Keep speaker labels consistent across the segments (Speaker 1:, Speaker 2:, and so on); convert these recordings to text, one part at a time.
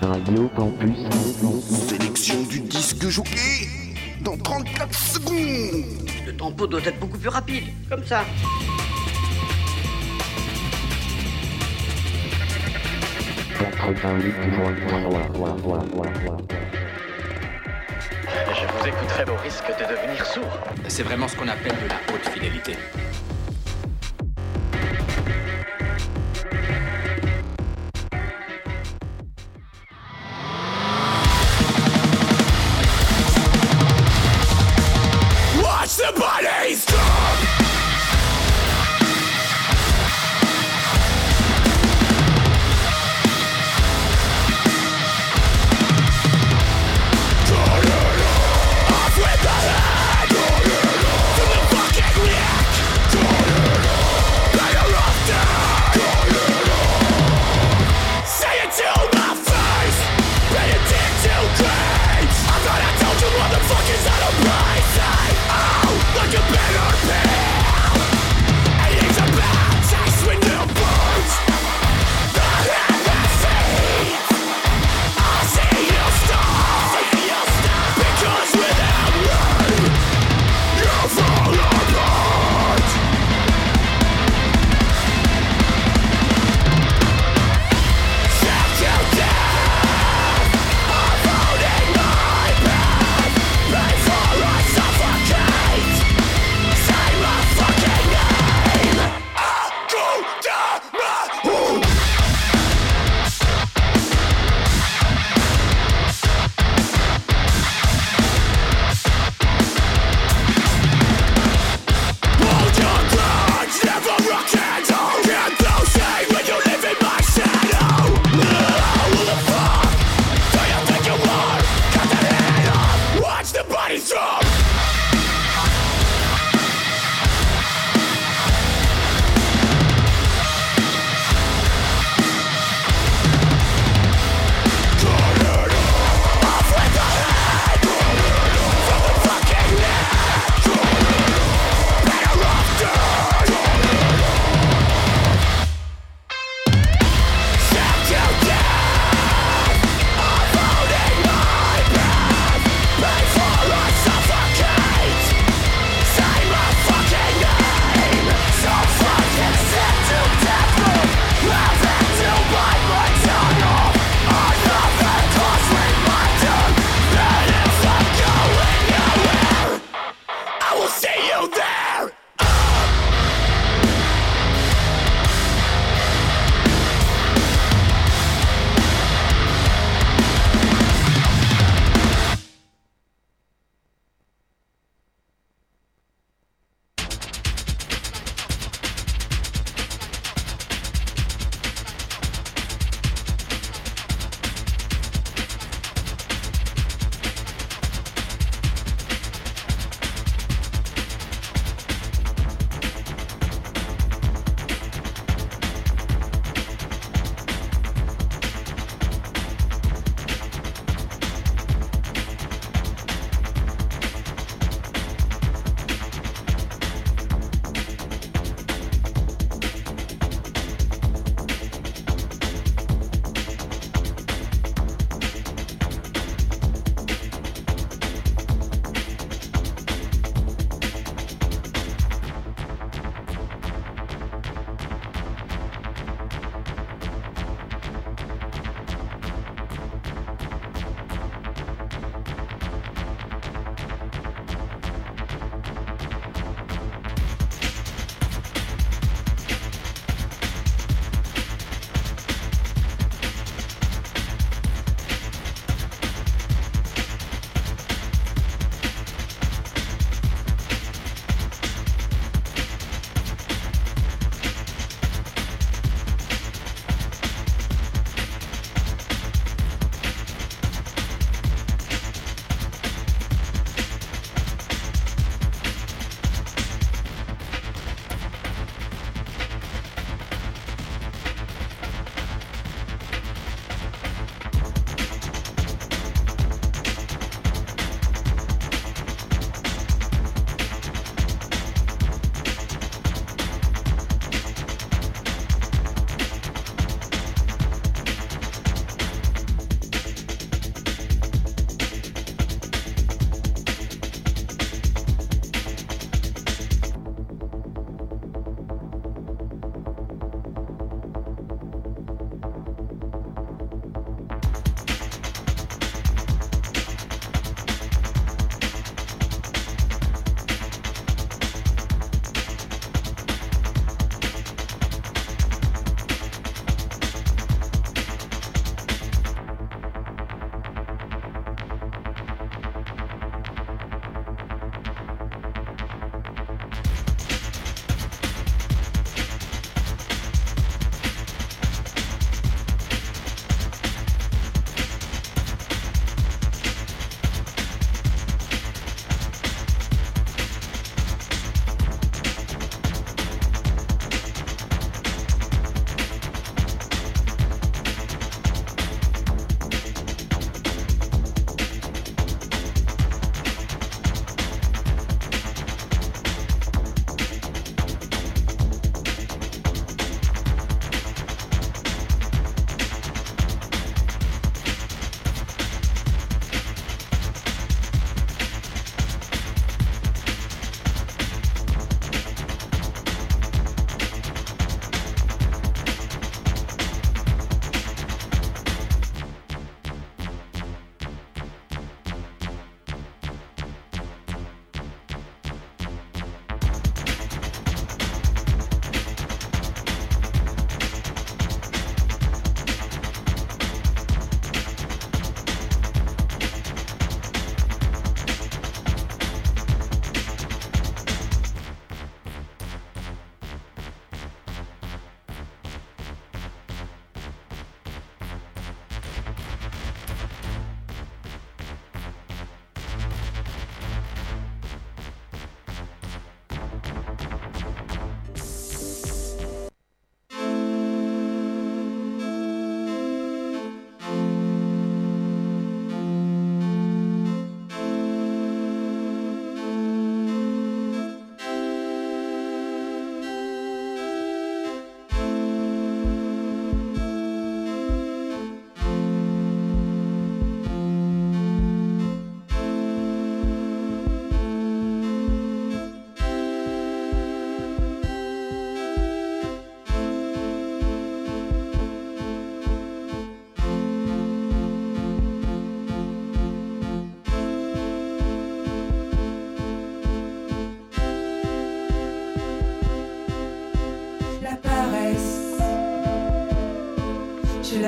Speaker 1: Radio Campus.
Speaker 2: Sélection du disque jockey dans 34 secondes.
Speaker 3: Le tempo doit être beaucoup plus rapide, comme ça.
Speaker 4: Je vous écouterai au risque de devenir sourd.
Speaker 5: C'est vraiment ce qu'on appelle de la haute fidélité.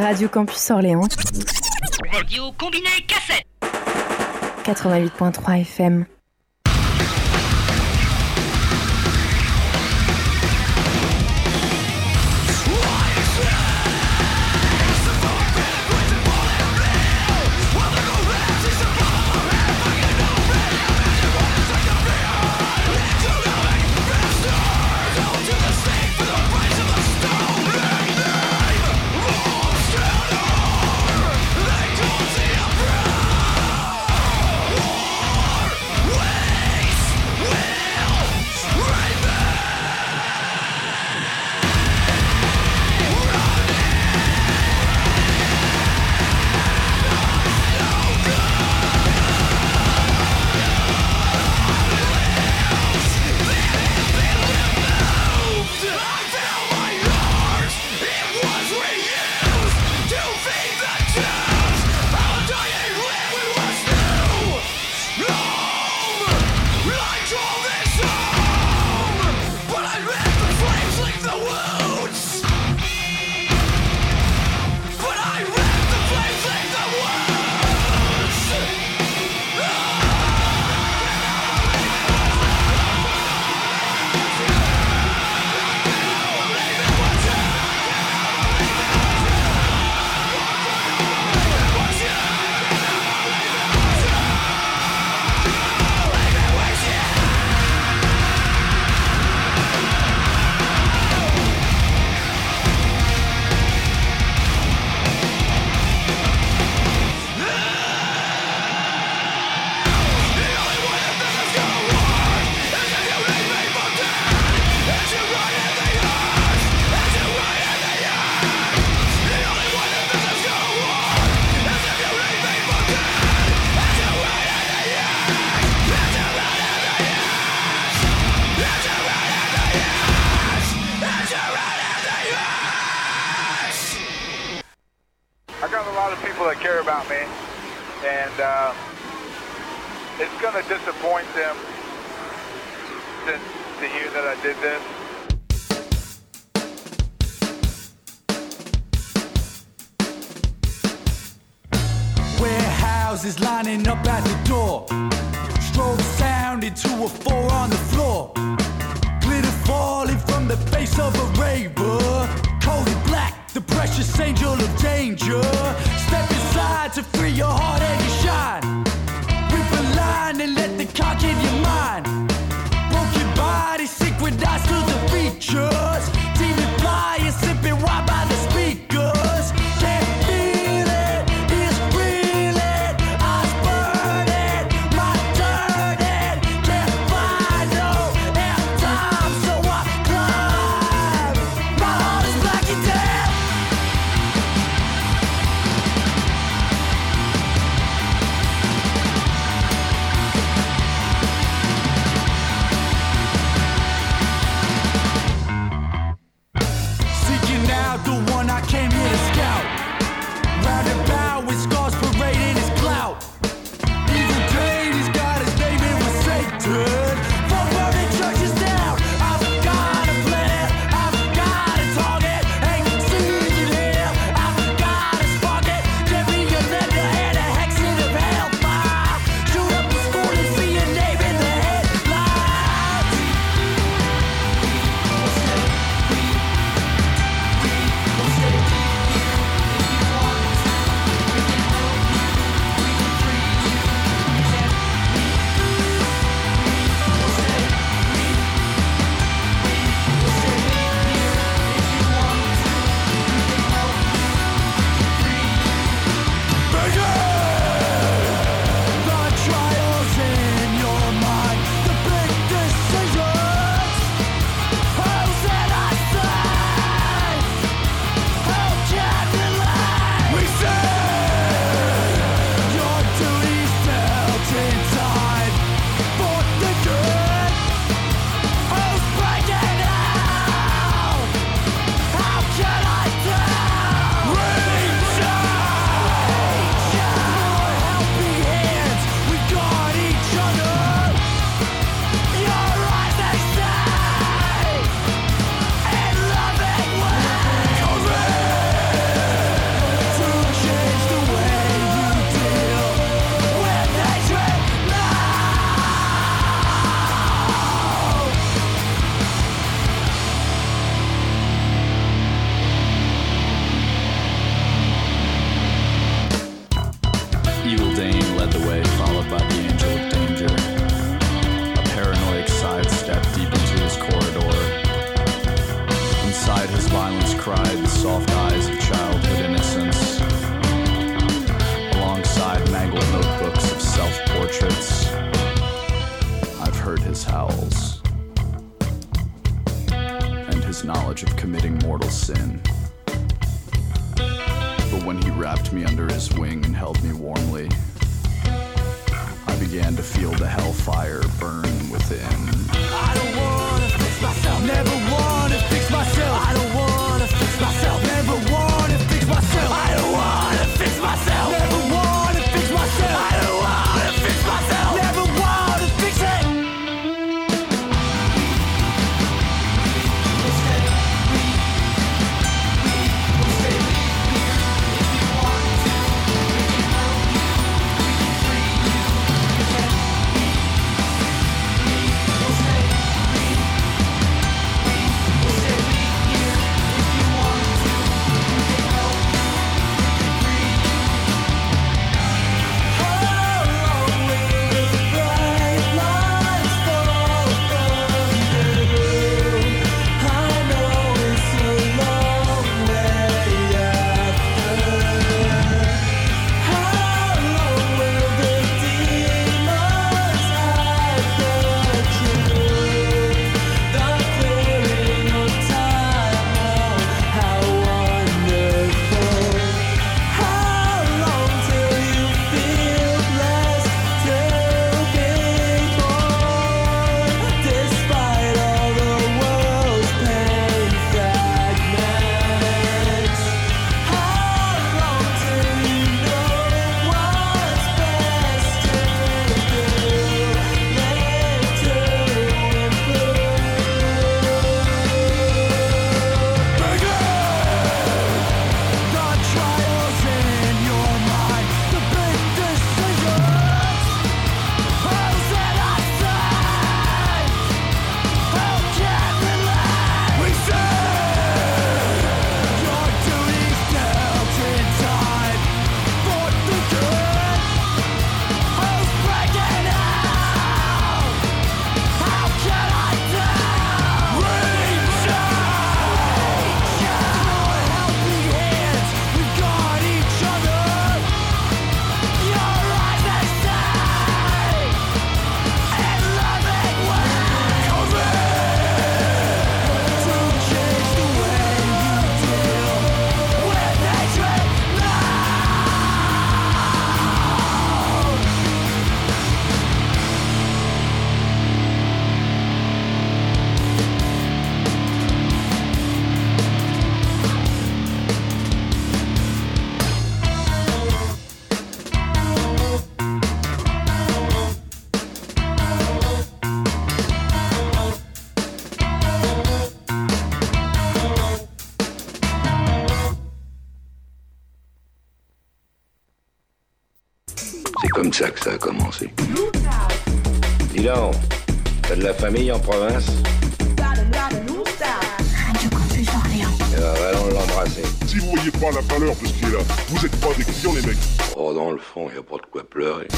Speaker 5: Radio Campus Orléans.
Speaker 3: Radio combiné cassette.
Speaker 5: 88.3 FM.
Speaker 6: ça que ça a commencé. Dis donc, t'as de la famille en province? Ah, allons l'embrasser.
Speaker 7: Si vous voyez pas la valeur de ce qui est là, vous êtes pas des clients, les mecs.
Speaker 6: Oh, dans le fond, y a pas de quoi pleurer.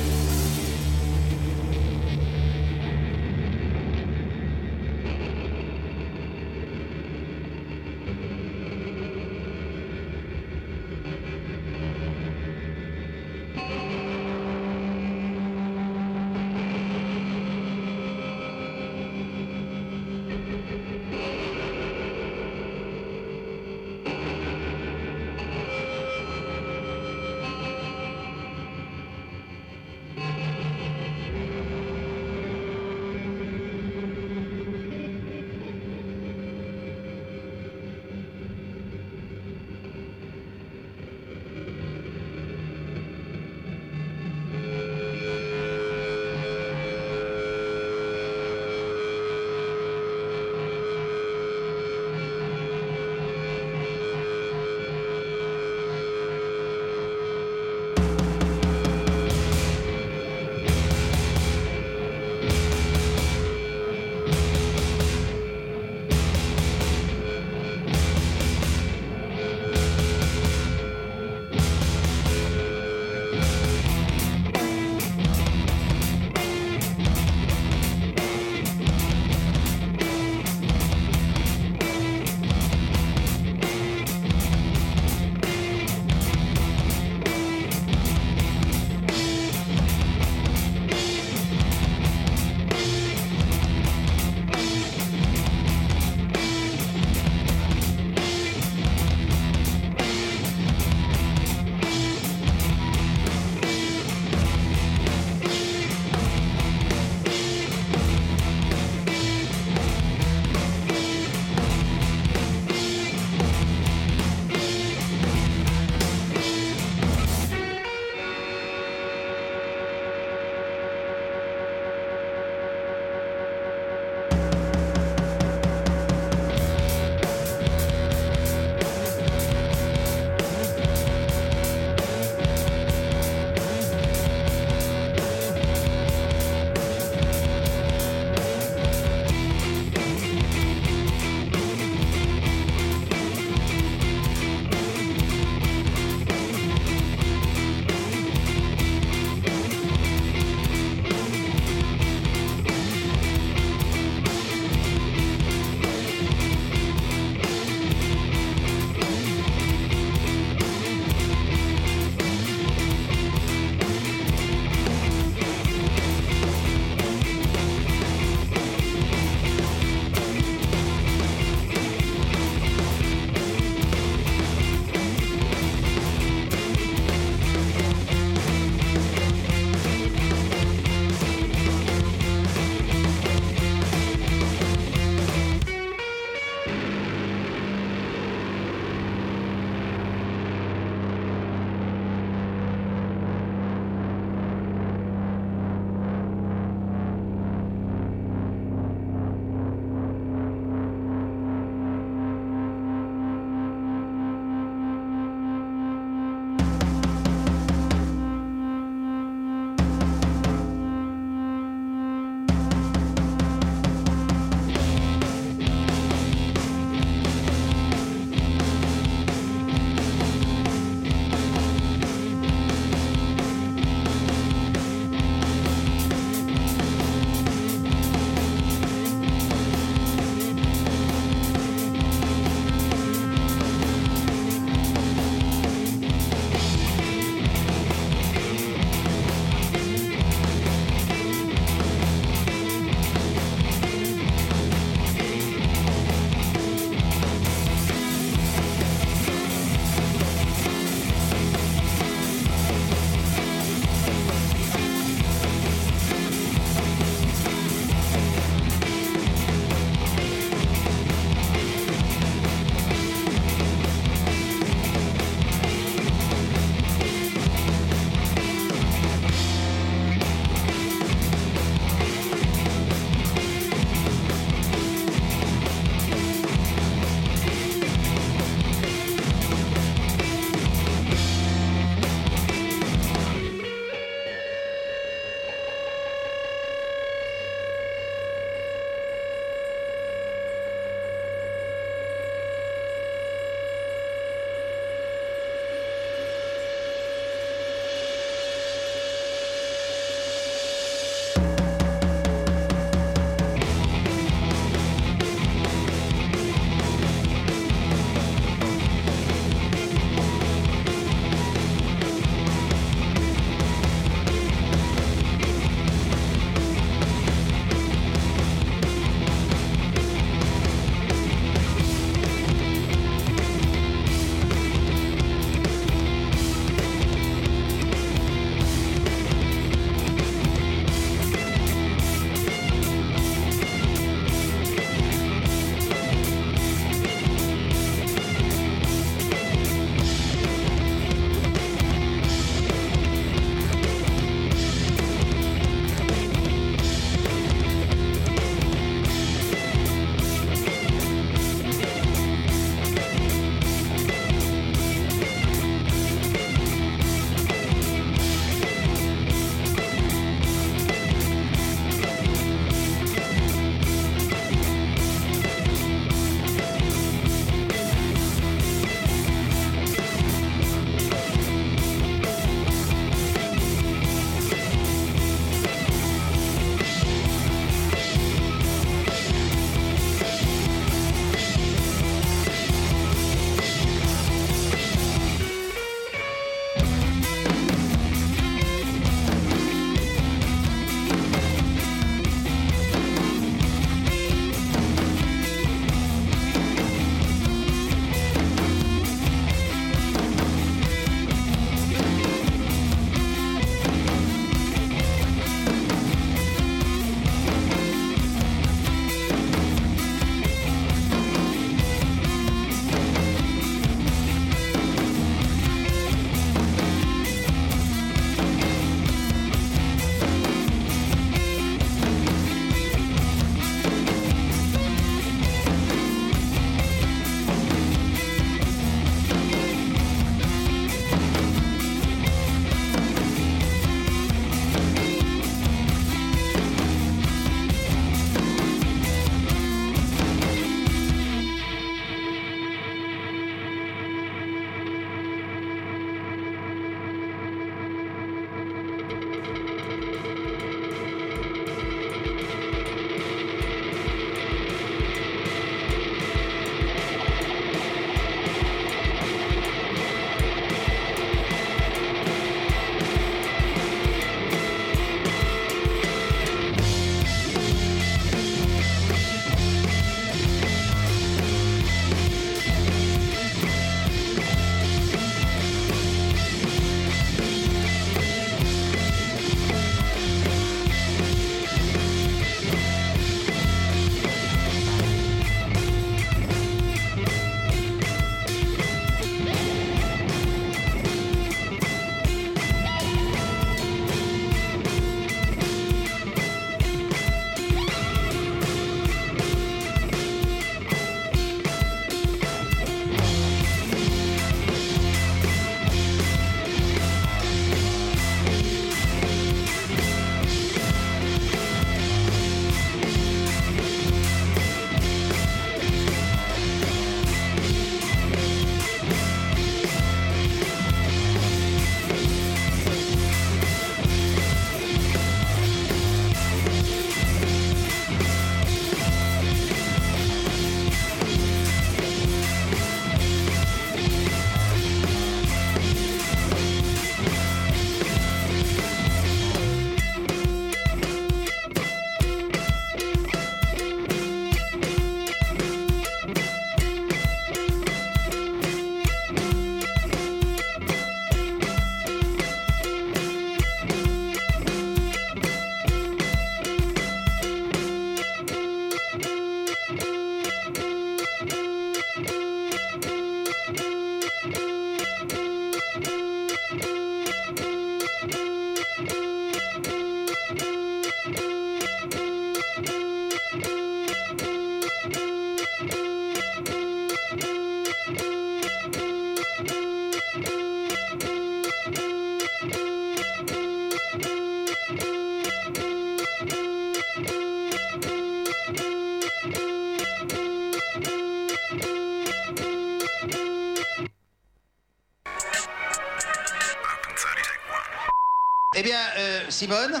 Speaker 8: Eh bien, euh, Simone,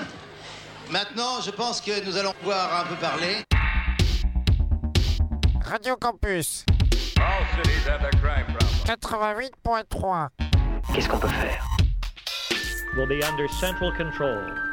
Speaker 8: maintenant, je pense que nous allons pouvoir un peu parler.
Speaker 9: Radio Campus 88.3
Speaker 10: Qu'est-ce qu'on peut faire?
Speaker 5: Will be under central control.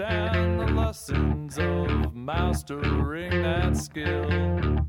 Speaker 11: understand the
Speaker 12: lessons of mastering that skill.